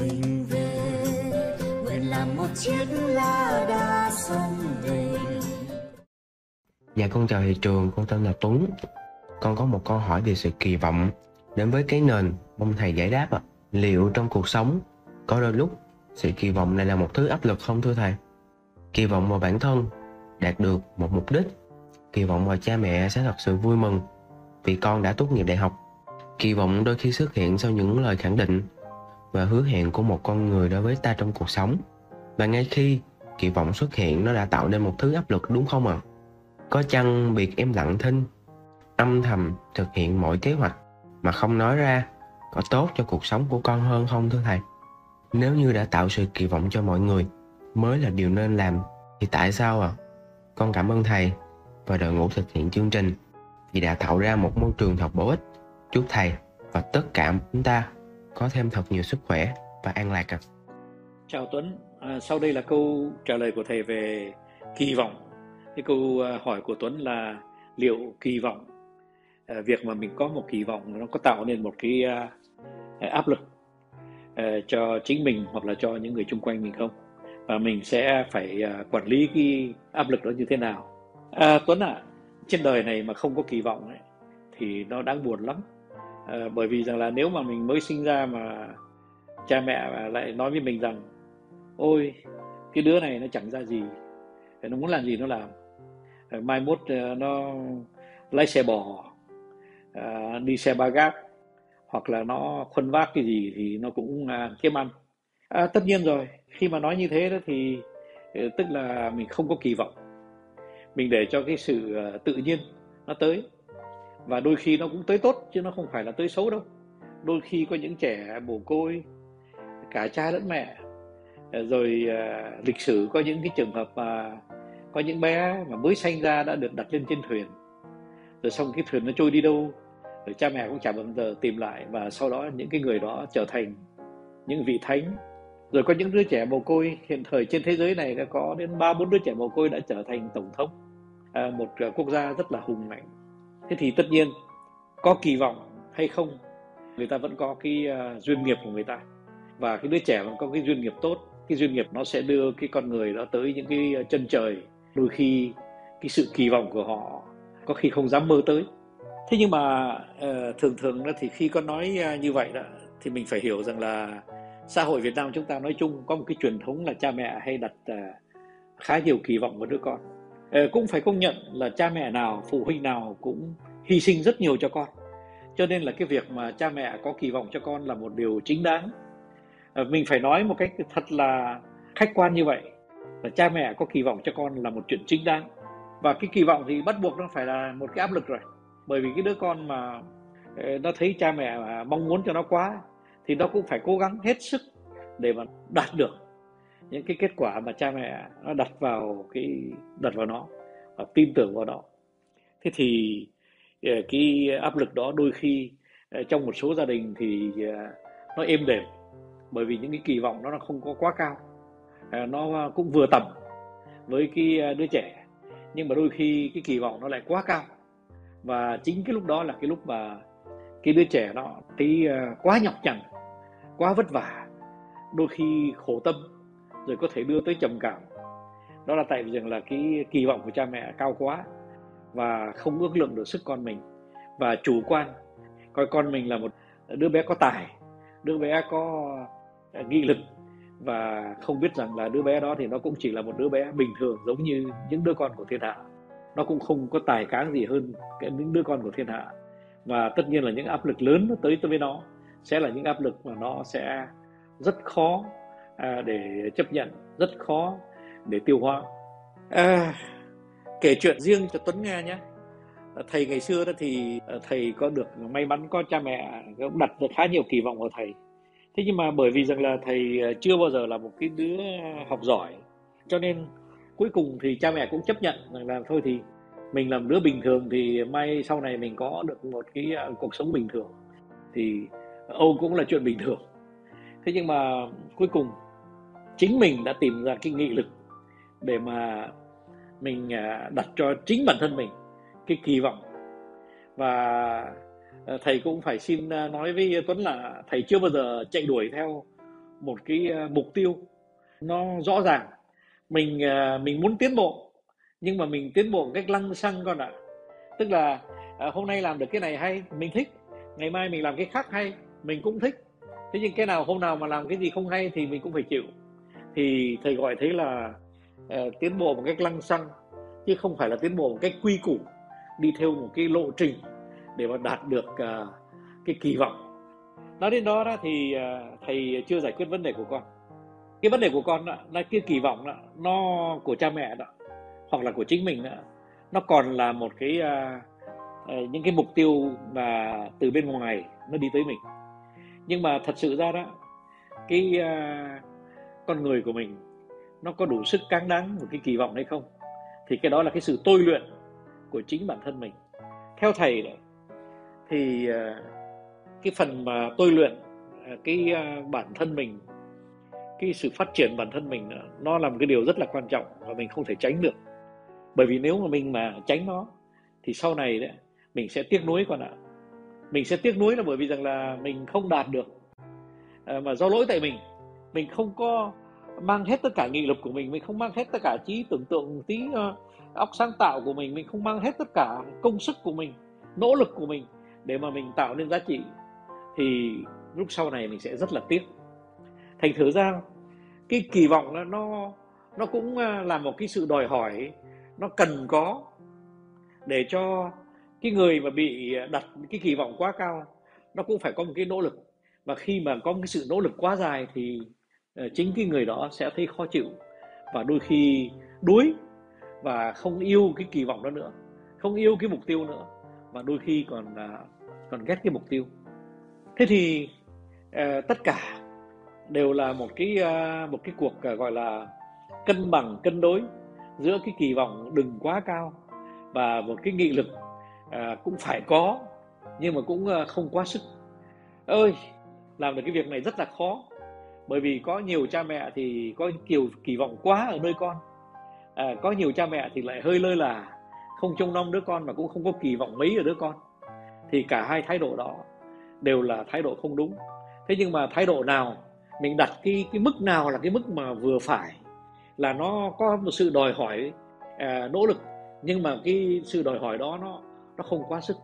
mình về nguyện làm một chiếc lá đa sông về Dạ con chào thị trường, con tên là Tuấn. Con có một câu hỏi về sự kỳ vọng đến với cái nền, mong thầy giải đáp ạ. Liệu trong cuộc sống có đôi lúc sự kỳ vọng này là một thứ áp lực không thưa thầy? Kỳ vọng vào bản thân đạt được một mục đích, kỳ vọng vào cha mẹ sẽ thật sự vui mừng vì con đã tốt nghiệp đại học. Kỳ vọng đôi khi xuất hiện sau những lời khẳng định và hứa hẹn của một con người đối với ta trong cuộc sống. Và ngay khi kỳ vọng xuất hiện nó đã tạo nên một thứ áp lực đúng không ạ? À? Có chăng việc em lặng thinh, âm thầm thực hiện mọi kế hoạch mà không nói ra có tốt cho cuộc sống của con hơn không thưa thầy? Nếu như đã tạo sự kỳ vọng cho mọi người mới là điều nên làm thì tại sao à? Con cảm ơn thầy và đội ngũ thực hiện chương trình vì đã tạo ra một môi trường thật bổ ích. Chúc thầy và tất cả chúng ta có thêm thật nhiều sức khỏe và an lạc ạ. À. Chào Tuấn, à, sau đây là câu trả lời của thầy về kỳ vọng. Cái câu à, hỏi của Tuấn là liệu kỳ vọng à, việc mà mình có một kỳ vọng nó có tạo nên một cái à, à áp lực à, cho chính mình hoặc là cho những người chung quanh mình không? Và mình sẽ phải à, quản lý cái áp lực đó như thế nào? À, Tuấn ạ, à, trên đời này mà không có kỳ vọng ấy, thì nó đáng buồn lắm à, bởi vì rằng là nếu mà mình mới sinh ra mà cha mẹ lại nói với mình rằng ôi cái đứa này nó chẳng ra gì nó muốn làm gì nó làm. Ờ, mai mốt ờ, nó lái xe bò à, đi xe ba gác hoặc là nó khuân vác cái gì thì nó cũng à, kiếm ăn. À, tất nhiên rồi khi mà nói như thế đó thì tức là mình không có kỳ vọng. Mình để cho cái sự tự nhiên nó tới và đôi khi nó cũng tới tốt chứ nó không phải là tới xấu đâu. Đôi khi có những trẻ mồ côi cả cha lẫn mẹ ờ, rồi à, lịch sử có những cái trường hợp mà có những bé mà mới sanh ra đã được đặt lên trên thuyền. Rồi xong cái thuyền nó trôi đi đâu rồi cha mẹ cũng chẳng bao giờ tìm lại và sau đó những cái người đó trở thành những vị thánh. Rồi có những đứa trẻ mồ côi hiện thời trên thế giới này đã có đến ba bốn đứa trẻ mồ côi đã trở thành tổng thống. À, một ờ, quốc gia rất là hùng mạnh thế thì tất nhiên có kỳ vọng hay không người ta vẫn có cái uh, duyên nghiệp của người ta. Và cái đứa trẻ vẫn có cái duyên nghiệp tốt cái duyên nghiệp nó sẽ đưa cái con người đó tới những cái à, chân trời. Đôi khi cái sự kỳ vọng của họ có khi không dám mơ tới. Thế nhưng mà uh, thường thường đó thì khi có nói uh, như vậy đó thì mình phải hiểu rằng là xã hội Việt Nam chúng ta nói chung có một cái truyền thống là cha mẹ hay đặt uh, khá nhiều kỳ vọng vào đứa con. Ờ, cũng phải công nhận là cha mẹ nào, phụ huynh nào cũng hy sinh rất nhiều cho con. Cho nên là cái việc mà cha mẹ có kỳ vọng cho con là một điều chính đáng. Ờ, mình phải nói một cách thật là khách quan như vậy, là cha mẹ có kỳ vọng cho con là một chuyện chính đáng. Và cái kỳ vọng thì bắt buộc nó phải là một cái áp lực rồi. Bởi vì cái đứa con mà ờ, nó thấy cha mẹ mong muốn cho nó quá, thì nó cũng phải cố gắng hết sức để mà đạt được những cái kết quả mà cha mẹ nó đặt vào cái, đặt vào nó và tin tưởng vào nó. Thế thì ờ, cái áp lực đó đôi khi ờ, trong một số gia đình thì ờ, nó êm đềm bởi vì những cái kỳ vọng đó nó không có quá cao. Nó cũng vừa tầm với cái đứa trẻ nhưng mà đôi khi cái kỳ vọng nó lại quá cao. Và chính cái lúc đó là cái lúc mà cái đứa trẻ nó thấy quá nhọc nhằn, quá vất vả, đôi khi khổ tâm rồi có thể đưa tới trầm cảm. Đó là tại vì rằng là cái kỳ vọng của cha mẹ cao quá và không ước lượng được sức con mình. Và chủ quan, coi con mình là một đứa bé có tài, đứa bé có à, nghị lực và không biết rằng là đứa bé đó thì nó cũng chỉ là một đứa bé bình thường giống như những đứa con của thiên hạ. Nó cũng không có tài cán gì hơn cái những đứa con của thiên hạ. Và tất nhiên là những áp lực lớn nó tới với nó, sẽ là những áp lực mà nó sẽ rất khó à, để chấp nhận rất khó để tiêu hóa. À, kể chuyện riêng cho Tuấn nghe nhé. À, thầy ngày xưa đó thì à, thầy có được may mắn có cha mẹ cũng đặt được khá nhiều kỳ vọng vào thầy. Thế nhưng mà bởi vì rằng là thầy chưa bao giờ là một cái đứa học giỏi cho nên cuối cùng thì cha mẹ cũng chấp nhận rằng là thôi thì mình làm đứa bình thường thì may sau này mình có được một cái cuộc sống bình thường. Thì âu cũng là chuyện bình thường. Thế nhưng mà cuối cùng chính mình đã tìm ra cái nghị lực để mà mình à, đặt cho chính bản thân mình cái kỳ vọng. Và à, thầy cũng phải xin à, nói với Tuấn là thầy chưa bao giờ chạy đuổi theo một cái mục tiêu. Nó rõ ràng, mình mình muốn tiến bộ, nhưng mà mình tiến bộ cách lăng xăng con ạ. Tức là hôm nay làm được cái này hay, mình thích. Ngày mai mình làm cái khác hay, mình cũng thích. Thế nhưng cái nào hôm nào mà làm cái gì không hay thì mình cũng phải chịu thì thầy gọi thế là uh, tiến bộ một cách lăng xăng chứ không phải là tiến bộ một cách quy củ đi theo một cái lộ trình để mà đạt được uh, cái kỳ vọng. Nói đến đó đó thì uh, thầy chưa giải quyết vấn đề của con. Cái vấn đề của con đó, là cái kỳ vọng đó, nó của cha mẹ đó hoặc là của chính mình đó, nó còn là một cái uh, uh, những cái mục tiêu mà từ bên ngoài nó đi tới mình. Nhưng mà thật sự ra đó cái uh, con người của mình nó có đủ sức cáng đáng một cái kỳ vọng hay không thì cái đó là cái sự tôi luyện của chính bản thân mình. Theo thầy thì à, cái phần mà tôi luyện à, cái à, bản thân mình cái sự phát triển bản thân mình nó là một cái điều rất là quan trọng và mình không thể tránh được. Bởi vì nếu mà mình mà tránh nó thì sau này đấy mình sẽ tiếc nuối con ạ. Mình sẽ tiếc nuối là bởi vì rằng là mình không đạt được à, mà do lỗi tại mình mình không có mang hết tất cả nghị lực của mình mình không mang hết tất cả trí tưởng tượng tí uh, ờ, óc sáng tạo của mình mình không mang hết tất cả công sức của mình nỗ lực của mình để mà mình tạo nên giá trị thì lúc sau này mình sẽ rất là tiếc. Thành thử ra cái kỳ vọng nó nó cũng ờ, là một cái sự đòi hỏi nó cần có để cho cái người mà bị đặt cái kỳ vọng quá cao nó cũng phải có một cái nỗ lực. Và khi mà có một cái sự nỗ lực quá dài thì Ờ, chính cái người đó sẽ thấy khó chịu và đôi khi đuối và không yêu cái kỳ vọng đó nữa, không yêu cái mục tiêu nữa và đôi khi còn à, còn ghét cái mục tiêu. Thế thì ờ, tất cả đều là một cái à, một cái cuộc à, gọi là cân bằng, cân đối giữa cái kỳ vọng đừng quá cao và một cái nghị lực cũng phải có nhưng mà cũng không quá sức. Ơi làm được cái việc này rất là khó bởi vì có nhiều cha mẹ thì có kiểu kỳ vọng quá ở nơi con. À, có nhiều cha mẹ thì lại hơi lơi là không trông nom đứa con mà cũng không có kỳ vọng mấy ở đứa con. Thì cả hai thái độ đó đều là thái độ không đúng. Thế nhưng mà thái độ nào mình đặt cái cái mức nào là cái mức mà vừa phải là nó có một sự đòi hỏi à, nỗ lực. Nhưng mà cái sự đòi hỏi đó nó nó không quá sức.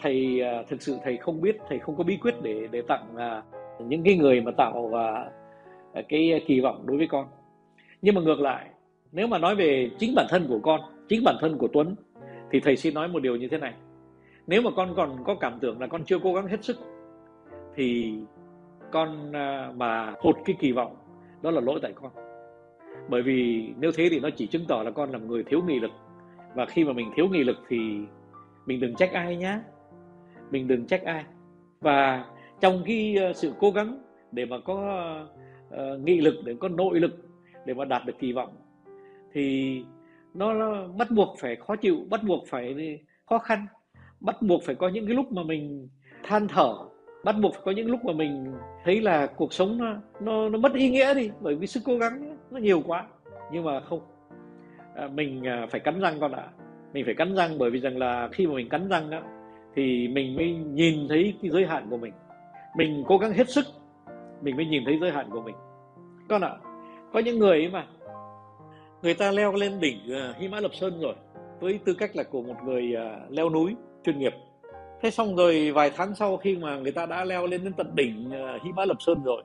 Thầy à, thực sự thầy không biết thầy không có bí quyết để để tặng à, những cái người mà tạo à, Ờ, cái ờ, kỳ vọng đối với con. Nhưng mà ngược lại, nếu mà nói về chính bản thân của con, chính bản thân của tuấn, thì thầy xin nói một điều như thế này. Nếu mà con còn có cảm tưởng là con chưa cố gắng hết sức, thì con ờ, mà hụt cái kỳ vọng, đó là lỗi tại con. Bởi vì nếu thế thì nó chỉ chứng tỏ là con là người thiếu nghị lực. Và khi mà mình thiếu nghị lực thì mình đừng trách ai nhé mình đừng trách ai. Và trong cái sự cố gắng để mà có uh, nghị lực để có nội lực để mà đạt được kỳ vọng thì nó, nó bắt buộc phải khó chịu bắt buộc phải khó khăn bắt buộc phải có những cái lúc mà mình than thở bắt buộc phải có những lúc mà mình thấy là cuộc sống nó nó, nó mất ý nghĩa đi bởi vì sức cố gắng nó nhiều quá. Nhưng mà không à, mình à, phải cắn răng con ạ. Mình phải cắn răng bởi vì rằng là khi mà mình cắn răng đó thì mình mới nhìn thấy cái giới hạn của mình. Mình cố gắng hết sức mình mới nhìn thấy giới hạn của mình. Con ạ có những người ấy mà người ta leo lên đỉnh uh, Hy Mã Lập Sơn rồi với tư cách là của một người uh, leo núi chuyên nghiệp. Thế xong rồi vài tháng sau khi mà người ta đã leo lên đến tận đỉnh uh, Hy Mã Lập Sơn rồi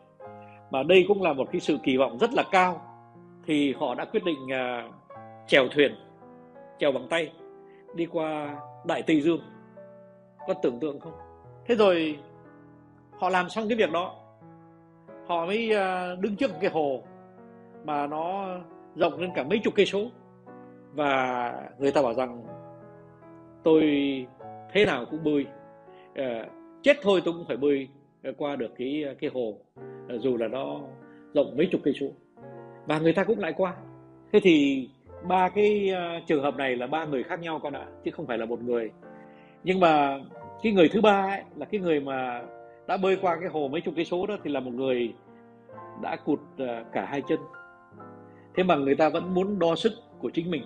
mà đây cũng là một cái sự kỳ vọng rất là cao thì họ đã quyết định uh, chèo thuyền chèo bằng tay đi qua Đại Tây Dương. Có tưởng tượng không? Thế rồi họ làm xong cái việc đó họ mới à, đứng trước một cái hồ mà nó rộng lên cả mấy chục cây số. Và người ta bảo rằng tôi thế nào cũng bơi. À, chết thôi tôi cũng phải bơi ờ, qua được cái ờ, cái hồ dù là nó rộng mấy chục cây số. Và người ta cũng lại qua. Thế thì ba cái trường hợp này là ba người khác nhau con ạ chứ không phải là một người. Nhưng mà cái người thứ ba ấy, là cái người mà đã bơi qua cái hồ mấy chục cây số đó thì là một người đã cụt à, cả hai chân. Thế mà người ta vẫn muốn đo sức của chính mình.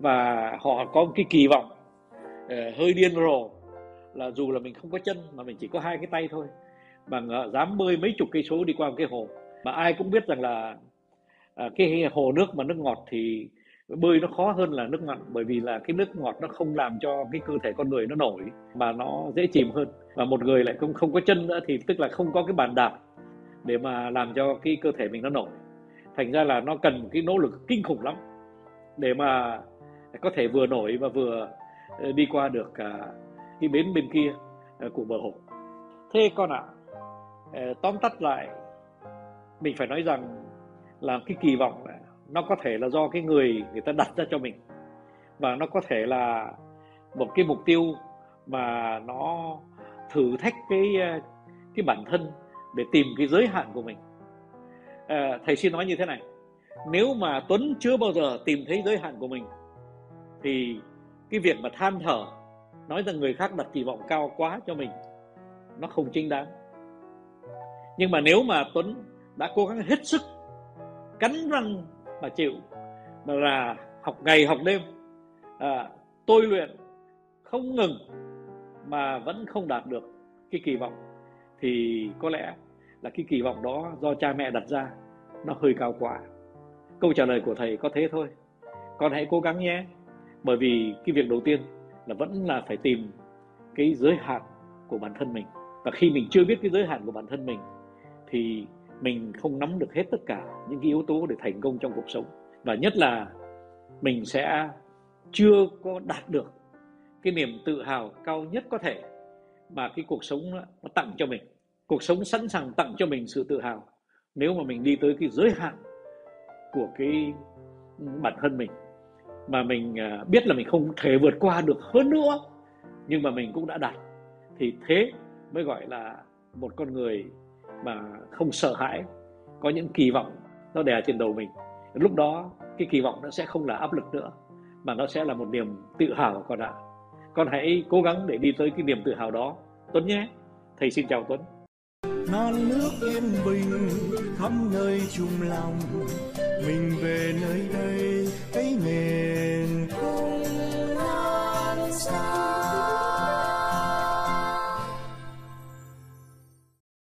Và họ có một cái kỳ vọng à, hơi điên rồ là dù là mình không có chân mà mình chỉ có hai cái tay thôi, mà dám bơi mấy chục cây số đi qua một cái hồ. Mà ai cũng biết rằng là à, cái hồ nước mà nước ngọt thì bơi nó khó hơn là nước mặn bởi vì là cái nước ngọt nó không làm cho cái cơ thể con người nó nổi mà nó dễ chìm hơn. Và một người lại không không có chân nữa thì tức là không có cái bàn đạp để mà làm cho cái cơ thể mình nó nổi. Thành ra là nó cần một cái nỗ lực kinh khủng lắm để mà có thể vừa nổi và vừa ờ, đi qua được à, cái bến bên kia ờ, của bờ hồ. Thế con ạ à, tóm tắt lại mình phải nói rằng là cái kỳ vọng là nó có thể là do cái người người ta đặt ra cho mình. Và nó có thể là một cái mục tiêu mà nó thử thách cái ờ, cái bản thân để tìm cái giới hạn của mình. À, thầy xin nói như thế này. Nếu mà tuấn chưa bao giờ tìm thấy giới hạn của mình thì cái việc mà than thở nói rằng người khác đặt kỳ vọng cao quá cho mình nó không chính đáng. Nhưng mà nếu mà tuấn đã cố gắng hết sức cắn răng mà chịu. Mà là học ngày học đêm. À, tôi luyện không ngừng mà vẫn không đạt được cái kỳ vọng. Thì có lẽ là cái kỳ vọng đó do cha mẹ đặt ra nó hơi cao quá. Câu trả lời của thầy có thế thôi. Con hãy cố gắng nhé bởi vì cái việc đầu tiên là vẫn là phải tìm cái giới hạn của bản thân mình. Và khi mình chưa biết cái giới hạn của bản thân mình thì mình không nắm được hết tất cả những cái yếu tố để thành công trong cuộc sống. Và nhất là mình sẽ chưa có đạt được cái niềm tự hào cao nhất có thể mà cái cuộc sống nó tặng cho mình. Cuộc sống sẵn sàng tặng cho mình sự tự hào nếu mà mình đi tới cái giới hạn của cái bản thân mình. Mà mình à, biết là mình không thể vượt qua được hơn nữa, nhưng mà mình cũng đã đạt. Thì thế mới gọi là một con người mà không sợ hãi, có những kỳ vọng nó đè trên đầu mình. Lúc đó, cái kỳ vọng nó sẽ không là áp lực nữa, mà nó sẽ là một niềm tự hào của con ạ. Con hãy cố gắng để đi tới cái niềm tự hào đó. Tuấn nhé. Thầy xin chào tuấn. Non nước yên bình khắp nơi chung lòng. Mình về nơi đây, cái nghề